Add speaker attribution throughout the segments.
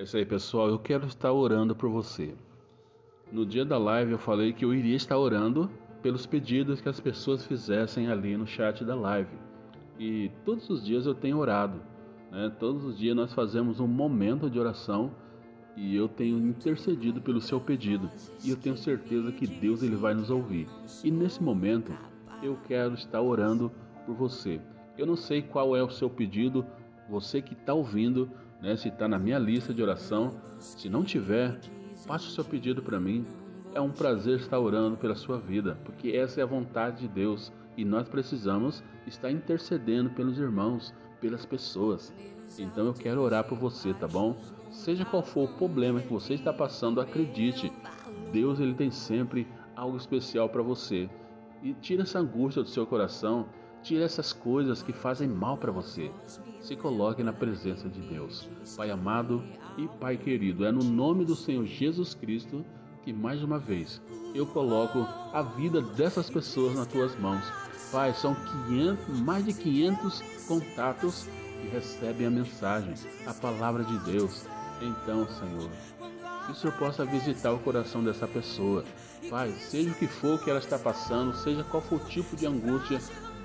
Speaker 1: É isso aí, pessoal. Eu quero estar orando por você. No dia da live eu falei que eu iria estar orando pelos pedidos que as pessoas fizessem ali no chat da live. E todos os dias eu tenho orado. Né? Todos os dias nós fazemos um momento de oração e eu tenho intercedido pelo seu pedido. E eu tenho certeza que Deus ele vai nos ouvir. E nesse momento eu quero estar orando por você. Eu não sei qual é o seu pedido, você que está ouvindo, né? Se está na minha lista de oração, se não tiver, passe o seu pedido para mim. É um prazer estar orando pela sua vida, porque essa é a vontade de Deus e nós precisamos estar intercedendo pelos irmãos, pelas pessoas. Então eu quero orar por você, tá bom? Seja qual for o problema que você está passando, acredite, Deus ele tem sempre algo especial para você. E tira essa angústia do seu coração, tira essas coisas que fazem mal para você. Se coloque na presença de Deus. Pai amado e Pai querido, é no nome do Senhor Jesus Cristo que mais uma vez eu coloco a vida dessas pessoas nas tuas mãos. Pai, são 500, mais de 500 contatos que recebem a mensagem, a palavra de Deus. Então, Senhor, que o Senhor possa visitar o coração dessa pessoa. Pai, seja o que for que ela está passando, seja qual for o tipo de angústia,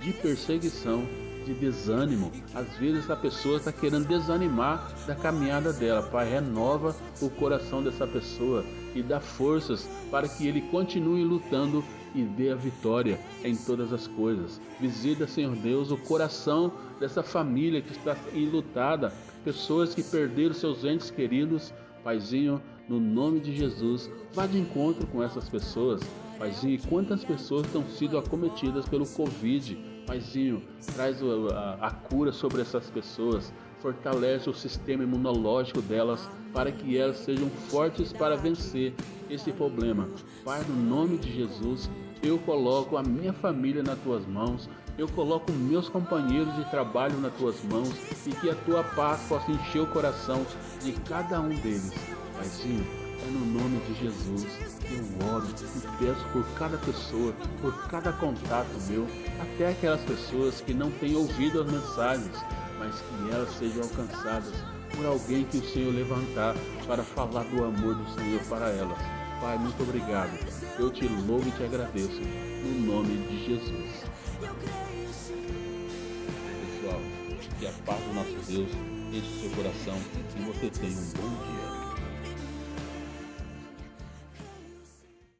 Speaker 1: de perseguição, de desânimo. Às vezes a pessoa está querendo desanimar da caminhada dela. Pai, renova o coração dessa pessoa e dá forças para que ele continue lutando e dê a vitória em todas as coisas. Visita, Senhor Deus, o coração dessa família que está enlutada, pessoas que perderam seus entes queridos. Paizinho, no nome de Jesus, vá de encontro com essas pessoas. Paizinho, quantas pessoas estão sido acometidas pelo Covid? Paizinho, traz a, a, cura sobre essas pessoas, fortalece o sistema imunológico delas para que elas sejam fortes para vencer esse problema. Pai, no nome de Jesus, eu coloco a minha família nas tuas mãos, eu coloco meus companheiros de trabalho nas tuas mãos e que a tua paz possa encher o coração de cada um deles. Paizinho, é no nome de Jesus eu oro e peço por cada pessoa, por cada contato meu, até aquelas pessoas que não têm ouvido as mensagens, mas que elas sejam alcançadas por alguém que o Senhor levantar para falar do amor do Senhor para elas. Pai, muito obrigado. Eu te louvo e te agradeço. No nome de Jesus. Pessoal, que a paz do nosso Deus enche seu coração e você tenha um bom dia.